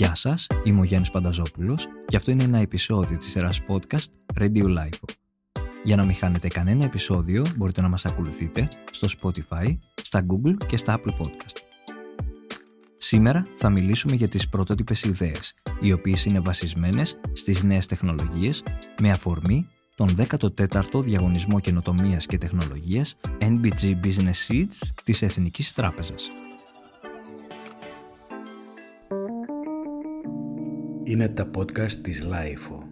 Γεια σας, είμαι ο Γιάννης Πανταζόπουλος και αυτό είναι ένα επεισόδιο της σειράς podcast Radio Life. Για να μην χάνετε κανένα επεισόδιο μπορείτε να μας ακολουθείτε στο Spotify, στα Google και στα Apple Podcast. Σήμερα θα μιλήσουμε για τις πρωτότυπες ιδέες, οι οποίες είναι βασισμένες στις νέες τεχνολογίες με αφορμή τον 14ο Διαγωνισμό Καινοτομίας και Τεχνολογίας NBG Business Seeds της Εθνικής Τράπεζας. Είναι τα podcast της Lifeo.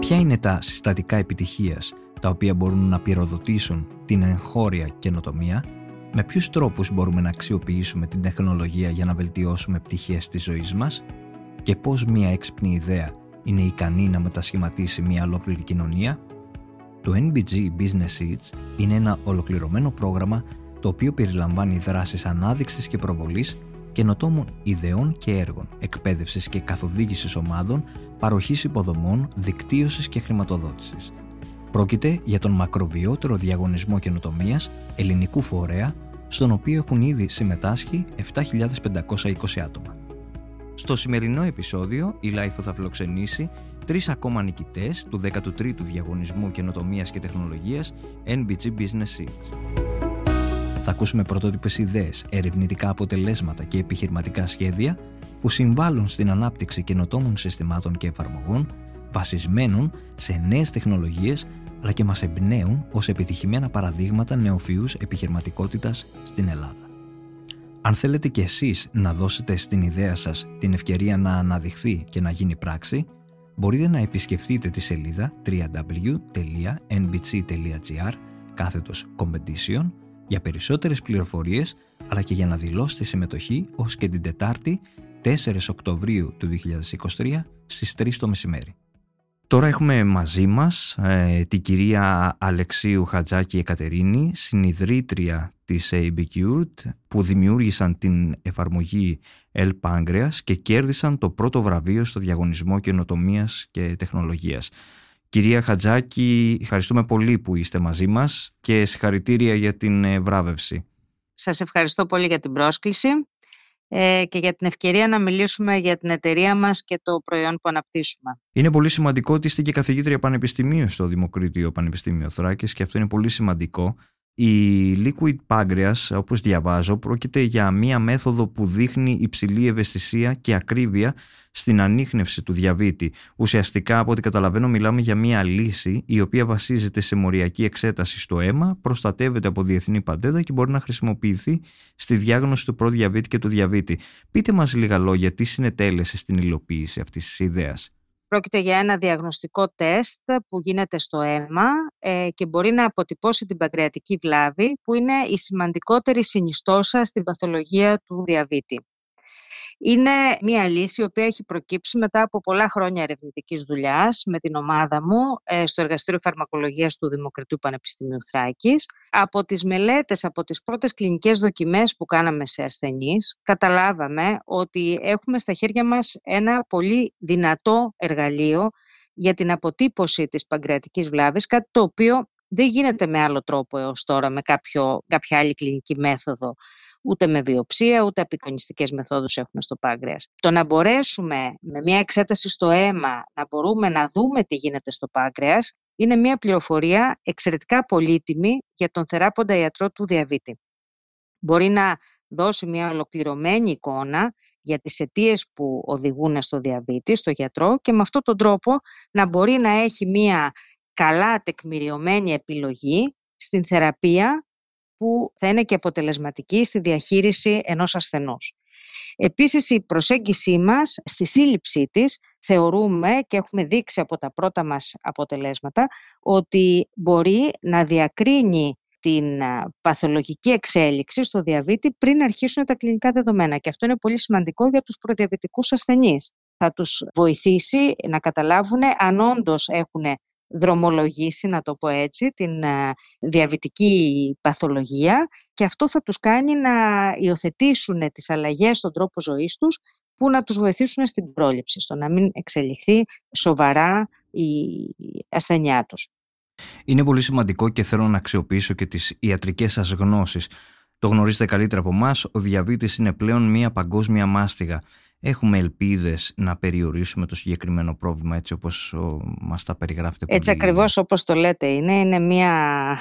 Ποια είναι τα συστατικά επιτυχίας τα οποία μπορούν να πυροδοτήσουν την εγχώρια καινοτομία, με ποιους τρόπους μπορούμε να αξιοποιήσουμε την τεχνολογία για να βελτιώσουμε πτυχές της ζωής μας; Και πώς μια έξυπνη ιδέα είναι ικανή να μετασχηματίσει μια ολόκληρη κοινωνία, το NBG Business Seeds είναι ένα ολοκληρωμένο πρόγραμμα το οποίο περιλαμβάνει δράσεις ανάδειξης και προβολής καινοτόμων ιδεών και έργων, εκπαίδευσης και καθοδήγησης ομάδων, παροχής υποδομών, δικτύωσης και χρηματοδότησης. Πρόκειται για τον μακροβιότερο διαγωνισμό καινοτομίας ελληνικού φορέα, στον οποίο έχουν ήδη συμμετάσχει 7.520 άτομα. Στο σημερινό επεισόδιο, η LIFO θα φιλοξενήσει τρεις ακόμα νικητές του 13ου Διαγωνισμού Καινοτομίας και Τεχνολογίας NBG Business Seeds. Θα ακούσουμε πρωτότυπες ιδέες, ερευνητικά αποτελέσματα και επιχειρηματικά σχέδια που συμβάλλουν στην ανάπτυξη καινοτόμων συστημάτων και εφαρμογών βασισμένων σε νέες τεχνολογίες αλλά και μας εμπνέουν ως επιτυχημένα παραδείγματα νεοφυούς επιχειρηματικότητας στην Ελλάδα. Αν θέλετε και εσείς να δώσετε στην ιδέα σας την ευκαιρία να αναδειχθεί και να γίνει πράξη, μπορείτε να επισκεφτείτε τη σελίδα www.nbc.gr κάθετος competition για περισσότερες πληροφορίες αλλά και για να δηλώσετε συμμετοχή ως και την Τετάρτη 4 Οκτωβρίου του 2023 στις 3 το μεσημέρι. Τώρα έχουμε μαζί μας ε, την κυρία Αλεξίου Χατζάκη Εκατερίνη, συνειδρήτρια της ABQt, που δημιούργησαν την εφαρμογή El Pancreas και κέρδισαν το πρώτο βραβείο στο διαγωνισμό καινοτομίας και τεχνολογίας. Κυρία Χατζάκη, ευχαριστούμε πολύ που είστε μαζί μας και συγχαρητήρια για την ε, βράβευση. Σας ευχαριστώ πολύ για την πρόσκληση. Ε, και για την ευκαιρία να μιλήσουμε για την εταιρεία μας και το προϊόν που αναπτύσσουμε. Είναι πολύ σημαντικό ότι είστε και καθηγήτρια πανεπιστημίου στο Δημοκρίτιο Πανεπιστήμιο Θράκης και αυτό είναι πολύ σημαντικό η Liquid Pancreas, όπως διαβάζω, πρόκειται για μία μέθοδο που δείχνει υψηλή ευαισθησία και ακρίβεια στην ανείχνευση του διαβήτη. Ουσιαστικά, από ό,τι καταλαβαίνω, μιλάμε για μία λύση η οποία βασίζεται σε μοριακή εξέταση στο αίμα, προστατεύεται από διεθνή παντέδα και μπορεί να χρησιμοποιηθεί στη διάγνωση του προδιαβήτη και του διαβήτη. Πείτε μας λίγα λόγια, τι συνετέλεσε στην υλοποίηση αυτής της ιδέας. Πρόκειται για ένα διαγνωστικό τεστ που γίνεται στο αίμα ε, και μπορεί να αποτυπώσει την παγκρεατική βλάβη που είναι η σημαντικότερη συνιστόσα στην παθολογία του διαβήτη. Είναι μια λύση η οποία έχει προκύψει μετά από πολλά χρόνια ερευνητικής δουλειάς με την ομάδα μου ε, στο Εργαστήριο Φαρμακολογίας του Δημοκρατίου Πανεπιστημίου Θράκης. Από τις μελέτες, από τις πρώτες κλινικές δοκιμές που κάναμε σε ασθενείς, καταλάβαμε ότι έχουμε στα χέρια μας ένα πολύ δυνατό εργαλείο για την αποτύπωση της παγκρατικής βλάβης, κάτι το οποίο δεν γίνεται με άλλο τρόπο έως τώρα, με κάποιο, κάποια άλλη κλινική μέθοδο ούτε με βιοψία, ούτε απεικονιστικές μεθόδους έχουμε στο πάγκρεας. Το να μπορέσουμε με μια εξέταση στο αίμα να μπορούμε να δούμε τι γίνεται στο πάγκρεας είναι μια πληροφορία εξαιρετικά πολύτιμη για τον θεράποντα ιατρό του διαβήτη. Μπορεί να δώσει μια ολοκληρωμένη εικόνα για τις αιτίες που οδηγούν στο διαβήτη, στο γιατρό και με αυτόν τον τρόπο να μπορεί να έχει μια καλά τεκμηριωμένη επιλογή στην θεραπεία που θα είναι και αποτελεσματική στη διαχείριση ενός ασθενούς. Επίσης η προσέγγιση μας στη σύλληψή της θεωρούμε και έχουμε δείξει από τα πρώτα μας αποτελέσματα ότι μπορεί να διακρίνει την παθολογική εξέλιξη στο διαβήτη πριν αρχίσουν τα κλινικά δεδομένα και αυτό είναι πολύ σημαντικό για τους προδιαβητικούς ασθενείς. Θα τους βοηθήσει να καταλάβουν αν όντως έχουν δρομολογήσει, να το πω έτσι, την ε, διαβητική παθολογία και αυτό θα τους κάνει να υιοθετήσουν τις αλλαγές στον τρόπο ζωής τους που να τους βοηθήσουν στην πρόληψη, στο να μην εξελιχθεί σοβαρά η ασθενειά τους. Είναι πολύ σημαντικό και θέλω να αξιοποιήσω και τις ιατρικές σας γνώσεις. Το γνωρίζετε καλύτερα από εμάς, ο διαβήτης είναι πλέον μια παγκόσμια μάστιγα. Έχουμε ελπίδες να περιορίσουμε το συγκεκριμένο πρόβλημα έτσι όπως μας τα περιγράφετε. Έτσι πολύ... ακριβώς όπως το λέτε είναι, είναι μια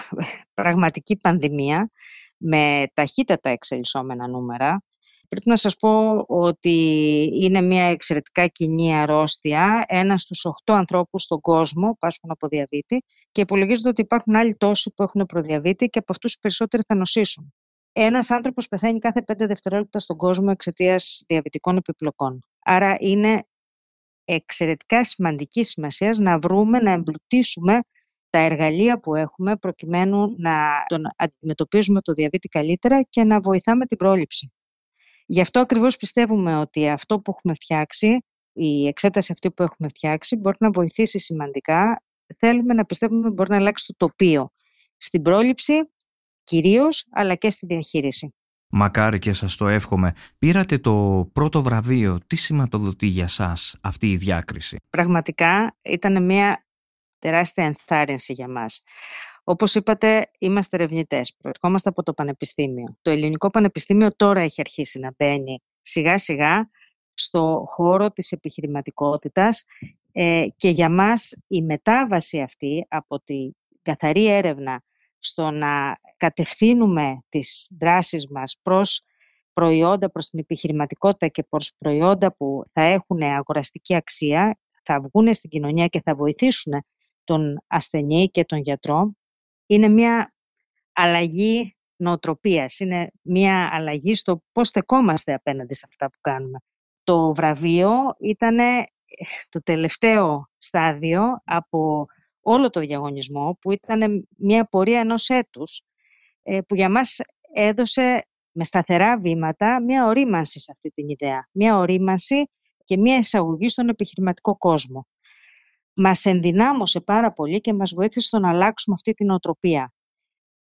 πραγματική πανδημία με ταχύτατα εξελισσόμενα νούμερα. Πρέπει να σας πω ότι είναι μια εξαιρετικά κοινή αρρώστια. Ένας στους 8 ανθρώπους στον κόσμο πάσχουν από διαβήτη και υπολογίζεται ότι υπάρχουν άλλοι τόσοι που έχουν προδιαβήτη και από αυτούς οι περισσότεροι θα νοσήσουν. Ένας άνθρωπος πεθαίνει κάθε 5 δευτερόλεπτα στον κόσμο εξαιτίας διαβητικών επιπλοκών. Άρα είναι εξαιρετικά σημαντική σημασία να βρούμε, να εμπλουτίσουμε τα εργαλεία που έχουμε προκειμένου να τον αντιμετωπίζουμε το διαβήτη καλύτερα και να βοηθάμε την πρόληψη. Γι' αυτό ακριβώς πιστεύουμε ότι αυτό που έχουμε φτιάξει, η εξέταση αυτή που έχουμε φτιάξει, μπορεί να βοηθήσει σημαντικά. Θέλουμε να πιστεύουμε ότι μπορεί να αλλάξει το τοπίο στην πρόληψη κυρίως, αλλά και στη διαχείριση. Μακάρι και σας το εύχομαι. Πήρατε το πρώτο βραβείο. Τι σηματοδοτεί για σας αυτή η διάκριση; Πραγματικά ήταν μια τεράστια ενθάρρυνση για μας. Όπως είπατε, είμαστε ερευνητές. Προερχόμαστε από το Πανεπιστήμιο. Το Ελληνικό Πανεπιστήμιο τώρα έχει αρχίσει να μπαίνει σιγά σιγά στο χώρο της επιχειρηματικότητας ε, και για μας η μετάβαση αυτή από τη καθαρή έρευνα στο να κατευθύνουμε τις δράσεις μας προς προϊόντα, προς την επιχειρηματικότητα και προς προϊόντα που θα έχουν αγοραστική αξία, θα βγουν στην κοινωνία και θα βοηθήσουν τον ασθενή και τον γιατρό, είναι μια αλλαγή νοοτροπίας, είναι μια αλλαγή στο πώς στεκόμαστε απέναντι σε αυτά που κάνουμε. Το βραβείο ήταν το τελευταίο στάδιο από όλο το διαγωνισμό που ήταν μια πορεία ενός έτους ε, που για μας έδωσε με σταθερά βήματα μια ορίμανση σε αυτή την ιδέα. Μια ορίμανση και μια εισαγωγή στον επιχειρηματικό κόσμο. Μας ενδυνάμωσε πάρα πολύ και μας βοήθησε στο να αλλάξουμε αυτή την οτροπία.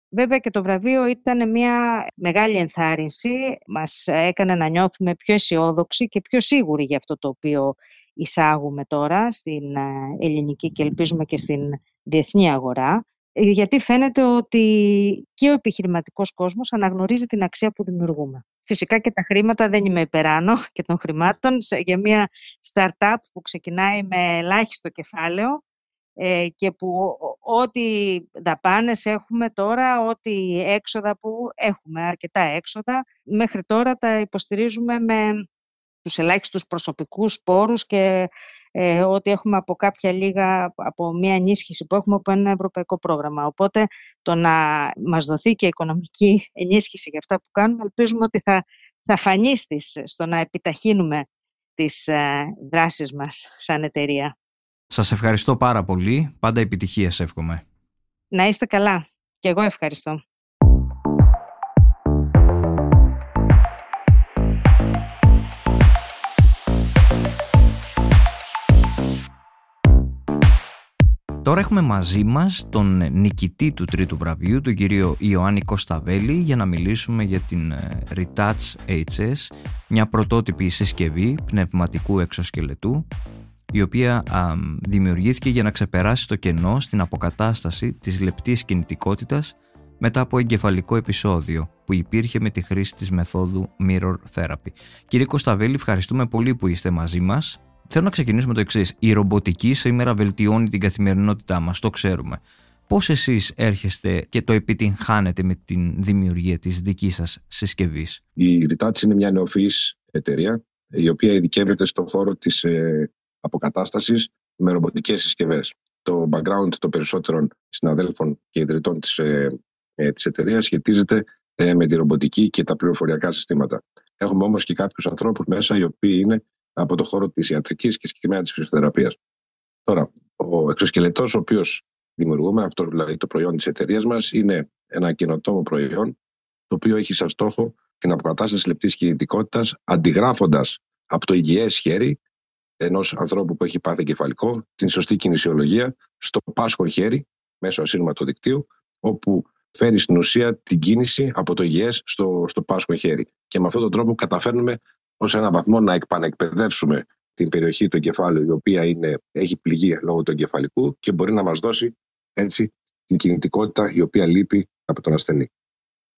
Βέβαια και το βραβείο ήταν μια μεγάλη ενθάρρυνση, μας έκανε να νιώθουμε πιο αισιόδοξοι και πιο σίγουροι για αυτό το οποίο εισάγουμε τώρα στην ε, ελληνική και ελπίζουμε και στην διεθνή αγορά, ε, γιατί φαίνεται ότι και ο επιχειρηματικός κόσμος αναγνωρίζει την αξία που δημιουργούμε. Φυσικά και τα χρήματα δεν είμαι υπεράνω και των χρημάτων για μια startup που ξεκινάει με ελάχιστο κεφάλαιο ε, και που ό,τι δαπάνες έχουμε τώρα, ό,τι έξοδα που έχουμε, αρκετά έξοδα, μέχρι τώρα τα υποστηρίζουμε με τους ελάχιστους προσωπικούς πόρους και ε, ότι έχουμε από κάποια λίγα, από μια ενίσχυση που έχουμε από ένα ευρωπαϊκό πρόγραμμα. Οπότε το να μας δοθεί και οικονομική ενίσχυση για αυτά που κάνουμε, ελπίζουμε ότι θα, θα φανεί στο να επιταχύνουμε τις ε, δράσεις μας σαν εταιρεία. Σας ευχαριστώ πάρα πολύ. Πάντα επιτυχία εύχομαι. Να είστε καλά. Και εγώ ευχαριστώ. Τώρα έχουμε μαζί μας τον νικητή του τρίτου βραβείου, τον κύριο Ιωάννη Κωνσταβέλη, για να μιλήσουμε για την ε, Retouch HS, μια πρωτότυπη συσκευή πνευματικού εξωσκελετού, η οποία δημιουργήθηκε για να ξεπεράσει το κενό στην αποκατάσταση της λεπτής κινητικότητας μετά από εγκεφαλικό επεισόδιο που υπήρχε με τη χρήση της μεθόδου Mirror Therapy. Κύριε Κωνσταβέλη, ευχαριστούμε πολύ που είστε μαζί μας Θέλω να ξεκινήσουμε το εξής. Η ρομποτική σήμερα βελτιώνει την καθημερινότητά μας, το ξέρουμε. Πώς εσείς έρχεστε και το επιτυγχάνετε με την δημιουργία της δικής σας συσκευής; Η Retouch είναι μια νεοφυής εταιρεία η οποία ειδικεύεται στον χώρο της ε, αποκατάστασης με ρομποτικές συσκευές. Το background των περισσότερων συναδέλφων και ιδρυτών της ε, ε, της εταιρείας σχετίζεται ε, με τη ρομποτική και τα πληροφοριακά συστήματα. Έχουμε όμως και κάποιους ανθρώπους μέσα οι οποίοι είναι από το χώρο της ιατρικής και συγκεκριμένα της φυσιοθεραπείας. Τώρα, ο εξωσκελετό, ο οποίος δημιουργούμε, αυτό δηλαδή το προϊόν της εταιρείας μας, είναι ένα καινοτόμο προϊόν, το οποίο έχει σαν στόχο την αποκατάσταση λεπτής κινητικότητας, αντιγράφοντας από το υγιές χέρι ενός ανθρώπου που έχει πάθει κεφαλικό, την σωστή κινησιολογία στο πάσχο χέρι μέσω ασύρματο δικτύου, όπου φέρει στην ουσία την κίνηση από το υγιές στο, στο πάσχο χέρι. Και με αυτόν τον τρόπο καταφέρνουμε ως έναν βαθμό να επανεκπαιδεύσουμε την περιοχή του εγκεφάλου η οποία είναι, έχει πληγεί λόγω του εγκεφαλικού και μπορεί να μας δώσει έτσι την κινητικότητα η οποία λείπει από τον ασθενή.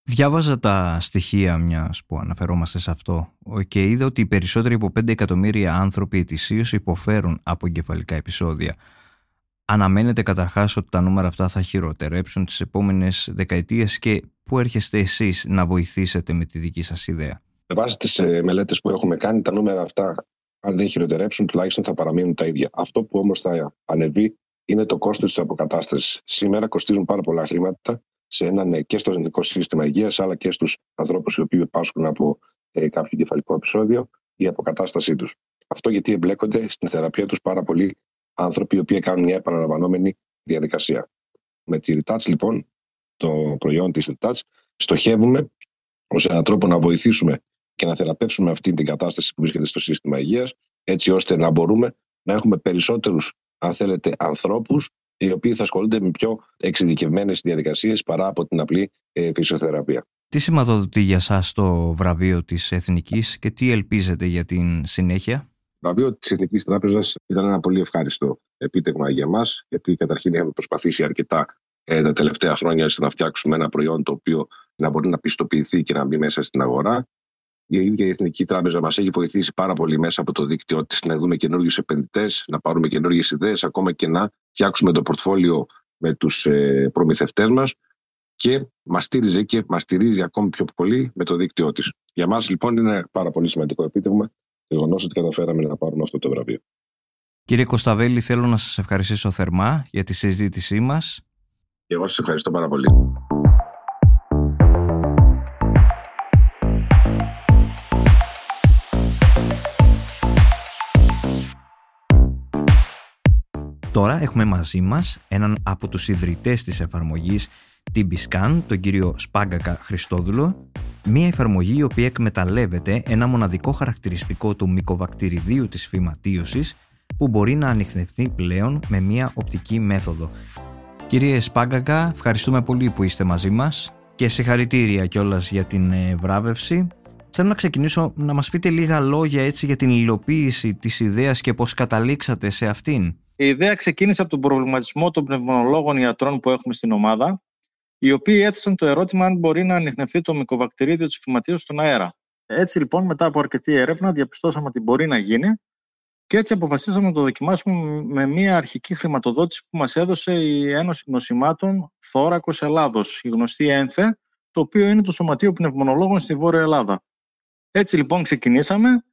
Διάβαζα τα στοιχεία μιας που αναφερόμαστε σε αυτό και είδα ότι οι περισσότεροι από 5 εκατομμύρια άνθρωποι ετησίως υποφέρουν από εγκεφαλικά επεισόδια. Αναμένετε καταρχάς ότι τα νούμερα αυτά θα χειροτερέψουν τις επόμενες δεκαετίες και πού έρχεστε εσείς να βοηθήσετε με τη δική σας ιδέα; Με βάση τις ε, μελέτες που έχουμε κάνει, τα νούμερα αυτά, αν δεν χειροτερέψουν, τουλάχιστον θα παραμείνουν τα ίδια. Αυτό που όμως θα ανεβεί είναι το κόστος της αποκατάστασης. Σήμερα κοστίζουν πάρα πολλά χρήματα σε έναν, ε, και στο εθνικό σύστημα υγείας, αλλά και στους ανθρώπους οι οποίοι πάσχουν από ε, κάποιο κεφαλικό επεισόδιο η αποκατάστασή τους. Αυτό γιατί εμπλέκονται στην θεραπεία τους πάρα πολλοί άνθρωποι οι οποίοι κάνουν μια επαναλαμβανόμενη διαδικασία. Με τη Retouch, λοιπόν, το προϊόν της Retouch, στοχεύουμε ως έναν τρόπο να βοηθήσουμε και να θεραπεύσουμε αυτή την κατάσταση που βρίσκεται στο σύστημα υγείας, έτσι ώστε να μπορούμε να έχουμε περισσότερους, αν θέλετε, ανθρώπους οι οποίοι θα ασχολούνται με πιο εξειδικευμένες διαδικασίες παρά από την απλή ε, φυσιοθεραπεία. Τι σηματοδοτεί για εσά το βραβείο της Εθνικής και τι ελπίζετε για την συνέχεια; Το βραβείο της Εθνικής Τράπεζας ήταν ένα πολύ ευχάριστο επίτευγμα για εμά, γιατί καταρχήν είχαμε προσπαθήσει αρκετά ε, τα τελευταία χρόνια να φτιάξουμε ένα προϊόν το οποίο να μπορεί να πιστοποιηθεί και να μπει μέσα στην αγορά. Η ίδια η Εθνική Τράπεζα μας έχει βοηθήσει πάρα πολύ μέσα από το δίκτυο της να δούμε καινούριους επενδυτές, να πάρουμε καινούριες ιδέες, ακόμα και να φτιάξουμε το πορτφόλιο με τους ε, προμηθευτές μας και μας στήριζε και μας στηρίζει ακόμη πιο πολύ με το δίκτυό της. Για μας λοιπόν είναι πάρα πολύ σημαντικό επίτευγμα το γεγονός ότι καταφέραμε να πάρουμε αυτό το βραβείο. Κύριε Κωνσταβέλη, θέλω να σας ευχαριστήσω θερμά για τη συζήτησή μας. Και εγώ σας ευχαριστώ πάρα πολύ. Τώρα έχουμε μαζί μας έναν από τους ιδρυτές της εφαρμογής TB-Scan, τον κύριο Σπάγκακα Χριστόδουλο, μια εφαρμογή η οποία εκμεταλλεύεται ένα μοναδικό χαρακτηριστικό του μικοβακτηριδίου της φυματίωσης που μπορεί να ανοιχνευτεί πλέον με μια οπτική μέθοδο. Κύριε Σπάγκακα, ευχαριστούμε πολύ που είστε μαζί μας και συγχαρητήρια κιόλας για την ε, βράβευση. Θέλω να ξεκινήσω να μας πείτε λίγα λόγια έτσι για την υλοποίηση της ιδέας και πώς καταλήξατε σε αυτήν. Η ιδέα ξεκίνησε από τον προβληματισμό των πνευμονολόγων ιατρών που έχουμε στην ομάδα, οι οποίοι έθεσαν το ερώτημα αν μπορεί να ανοιχνευτεί το μικοβακτηρίδιο της φυματίου στον αέρα. Έτσι λοιπόν, μετά από αρκετή έρευνα, διαπιστώσαμε ότι μπορεί να γίνει και έτσι αποφασίσαμε να το δοκιμάσουμε με μια αρχική χρηματοδότηση που μας έδωσε η Ένωση Νοσημάτων Θώρακος Ελλάδος, η γνωστή ΕΝΘΕ, το οποίο είναι το Σωματείο Πνευμονολόγων στη Βόρεια Ελλάδα. Έτσι λοιπόν ξεκινήσαμε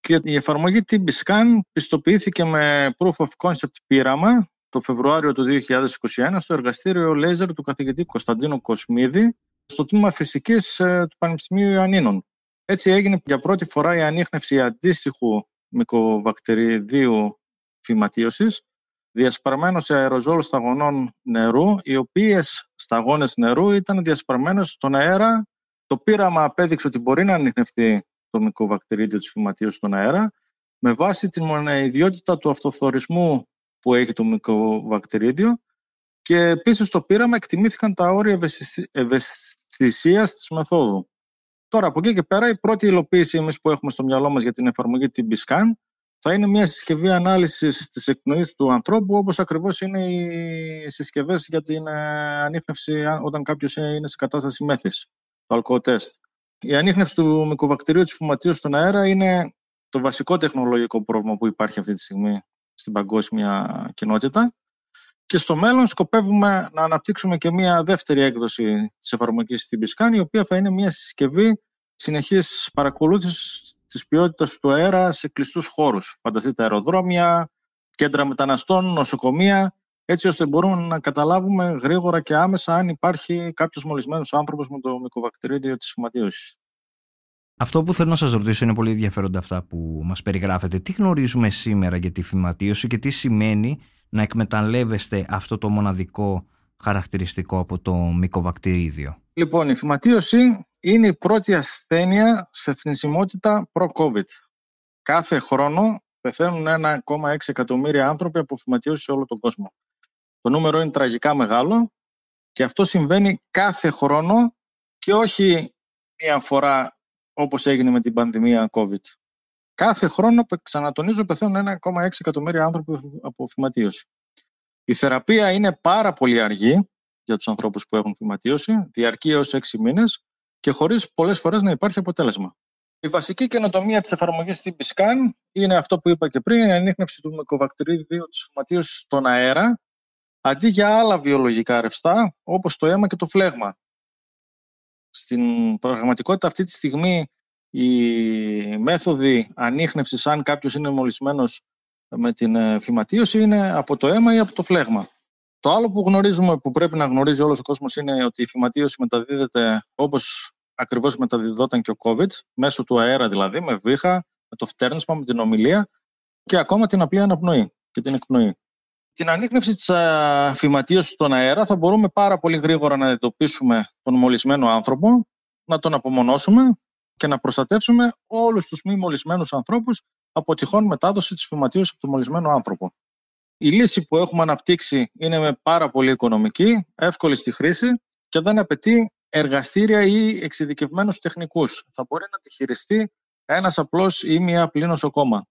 και η εφαρμογή TB-Scan πιστοποιήθηκε με Proof of Concept πείραμα το Φεβρουάριο του 2021 στο εργαστήριο Laser του καθηγητή Κωνσταντίνου Κοσμίδη στο τμήμα φυσικής ε, του Πανεπιστημίου Ιωαννίνων. Έτσι έγινε για πρώτη φορά η ανείχνευση αντίστοιχου μικροβακτεριδίου φυματίωσης διασπαρμένος σε αεροζόλ σταγονών νερού, οι οποίες σταγόνες νερού ήταν διασπαρμένες στον αέρα. Το πείραμα απέδειξε ότι μπορεί να ανοιχνευτεί το μικροβακτηρίδιο της φυματίωσης στον αέρα με βάση την ιδιότητα του αυτοφθορισμού που έχει το μικροβακτηρίδιο και επίσης στο πείραμα εκτιμήθηκαν τα όρια ευαισθησίας της μεθόδου. Τώρα, από εκεί και πέρα, η πρώτη υλοποίηση εμείς που έχουμε στο μυαλό μας για την εφαρμογή TB-Scan θα είναι μια συσκευή ανάλυσης της εκπνοής του ανθρώπου, όπως ακριβώς είναι οι συσκευές για την ε, ανείχνευση όταν κάποιος είναι σε κατάσταση μέθης, το αλκοοτέστ. Η ανείχνευση του μικροβακτηρίου της φυματίου στον αέρα είναι το βασικό τεχνολογικό πρόβλημα που υπάρχει αυτή τη στιγμή στην παγκόσμια κοινότητα. Και στο μέλλον σκοπεύουμε να αναπτύξουμε και μια δεύτερη έκδοση της εφαρμογής στην Πισκάνη, η οποία θα είναι μια συσκευή συνεχής παρακολούθησης της ποιότητας του αέρα σε κλειστούς χώρους. Φανταστείτε αεροδρόμια, κέντρα μεταναστών, νοσοκομεία, έτσι ώστε μπορούμε να καταλάβουμε γρήγορα και άμεσα αν υπάρχει κάποιος μολυσμένος άνθρωπος με το μικροβακτηρίδιο της φυματίωσης. Αυτό που θέλω να σας ρωτήσω είναι πολύ ενδιαφέροντα αυτά που μας περιγράφετε. Τι γνωρίζουμε σήμερα για τη φυματίωση και τι σημαίνει να εκμεταλλεύεστε αυτό το μοναδικό χαρακτηριστικό από το μικοβακτηρίδιο. Λοιπόν, η φυματίωση είναι η πρώτη ασθένεια σε θνησιμότητα προ-COVID. Κάθε χρόνο πεθαίνουν 1,6 εκατομμύρια άνθρωποι από φυματίωση σε όλο τον κόσμο. Το νούμερο είναι τραγικά μεγάλο και αυτό συμβαίνει κάθε χρόνο και όχι μία φορά όπως έγινε με την πανδημία COVID. κάθε χρόνο, ξανατονίζω, πεθαίνουν 1,6 εκατομμύρια άνθρωποι από φυματίωση. Η θεραπεία είναι πάρα πολύ αργή για τους ανθρώπους που έχουν φυματίωση, διαρκεί έως 6 μήνες και χωρίς πολλές φορές να υπάρχει αποτέλεσμα. Η βασική καινοτομία της εφαρμογής TB-Scan είναι αυτό που είπα και πριν, η ανείχνευση του μικροβακτηρίδιου της φυματίωσης στον αέρα, αντί για άλλα βιολογικά ρευστά, όπως το αίμα και το φλέγμα. Στην πραγματικότητα αυτή τη στιγμή οι μέθοδοι ανείχνευσης, αν κάποιος είναι μολυσμένος με την ε, φυματίωση, είναι από το αίμα ή από το φλέγμα. Το άλλο που γνωρίζουμε, που πρέπει να γνωρίζει όλος ο κόσμος, είναι ότι η φυματίωση μεταδίδεται όπως ακριβώς μεταδιδόταν και ο COVID, μέσω του αέρα δηλαδή, με βήχα, με το φτέρνισμα, με την ομιλία και ακόμα την απλή αναπνοή και την εκπνοή. Την ανείχνευση της φυματίωσης στον αέρα θα μπορούμε πάρα πολύ γρήγορα να εντοπίσουμε τον μολυσμένο άνθρωπο, να τον απομονώσουμε και να προστατεύσουμε όλους τους μη μολυσμένους ανθρώπους από τυχόν μετάδοση της φυματίωσης από τον μολυσμένο άνθρωπο. Η λύση που έχουμε αναπτύξει είναι με πάρα πολύ οικονομική, εύκολη στη χρήση και δεν απαιτεί εργαστήρια ή εξειδικευμένους τεχνικούς. Θα μπορεί να τη χειριστεί ένας απλός ή μία απλή νοσοκόμα.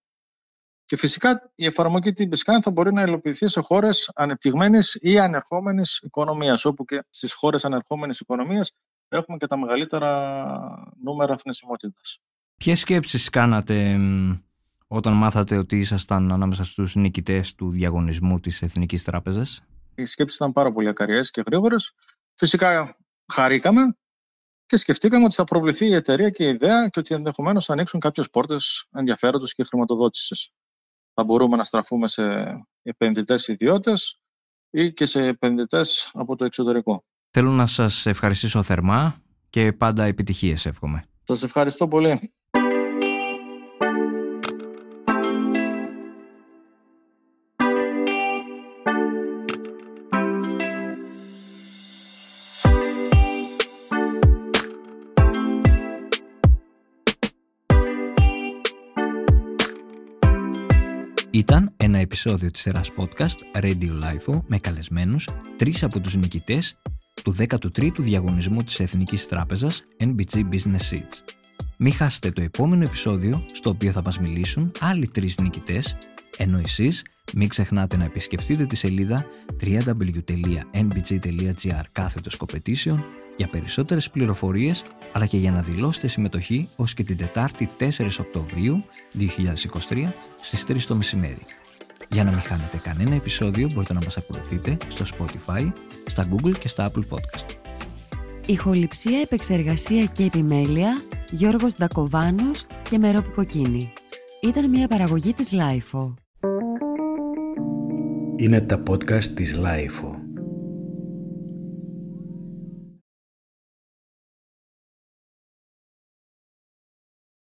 Και φυσικά η εφαρμογή την Scan θα μπορεί να υλοποιηθεί σε χώρες ανεπτυγμένης ή ανερχόμενης οικονομίας, όπου και στις χώρες ανερχόμενης οικονομίας έχουμε και τα μεγαλύτερα νούμερα θνησιμότητας. Ποιες σκέψεις κάνατε όταν μάθατε ότι ήσασταν ανάμεσα στους νικητές του διαγωνισμού της Εθνικής Τράπεζας; Οι σκέψεις ήταν πάρα πολύ ακαριές και γρήγορες. Φυσικά χαρήκαμε και σκεφτήκαμε ότι θα προβληθεί η εταιρεία και η ιδέα και ότι ενδεχομένως θα ανοίξουν κάποιες πόρτες ενδιαφέροντος και χρηματοδότησης. Θα μπορούμε να στραφούμε σε επενδυτές ιδιώτες ή και σε επενδυτές από το εξωτερικό. Θέλω να σας ευχαριστήσω θερμά και πάντα επιτυχίες εύχομαι. Σας ευχαριστώ πολύ. Ήταν ένα επεισόδιο της σειράς podcast Radio Life με καλεσμένους τρεις από τους νικητές του 13ου διαγωνισμού της Εθνικής Τράπεζας NBG Business Seats. Μην χάσετε το επόμενο επεισόδιο στο οποίο θα μας μιλήσουν άλλοι τρεις νικητές, ενώ εσείς μην ξεχνάτε να επισκεφτείτε τη σελίδα www.nbg.gr κάθετος competition για περισσότερες πληροφορίες αλλά και για να δηλώσετε συμμετοχή ως και την Τετάρτη 4 Οκτωβρίου 2023 στις 3 το μεσημέρι. Για να μην χάνετε κανένα επεισόδιο μπορείτε να μας ακολουθείτε στο Spotify, στα Google και στα Apple Podcast. Ηχοληψία, επεξεργασία και επιμέλεια Γιώργος Ντακοβάνος και Μερόπη Κοκκίνη. Ήταν μια παραγωγή της Lifeo. Είναι τα podcast της Lifeo.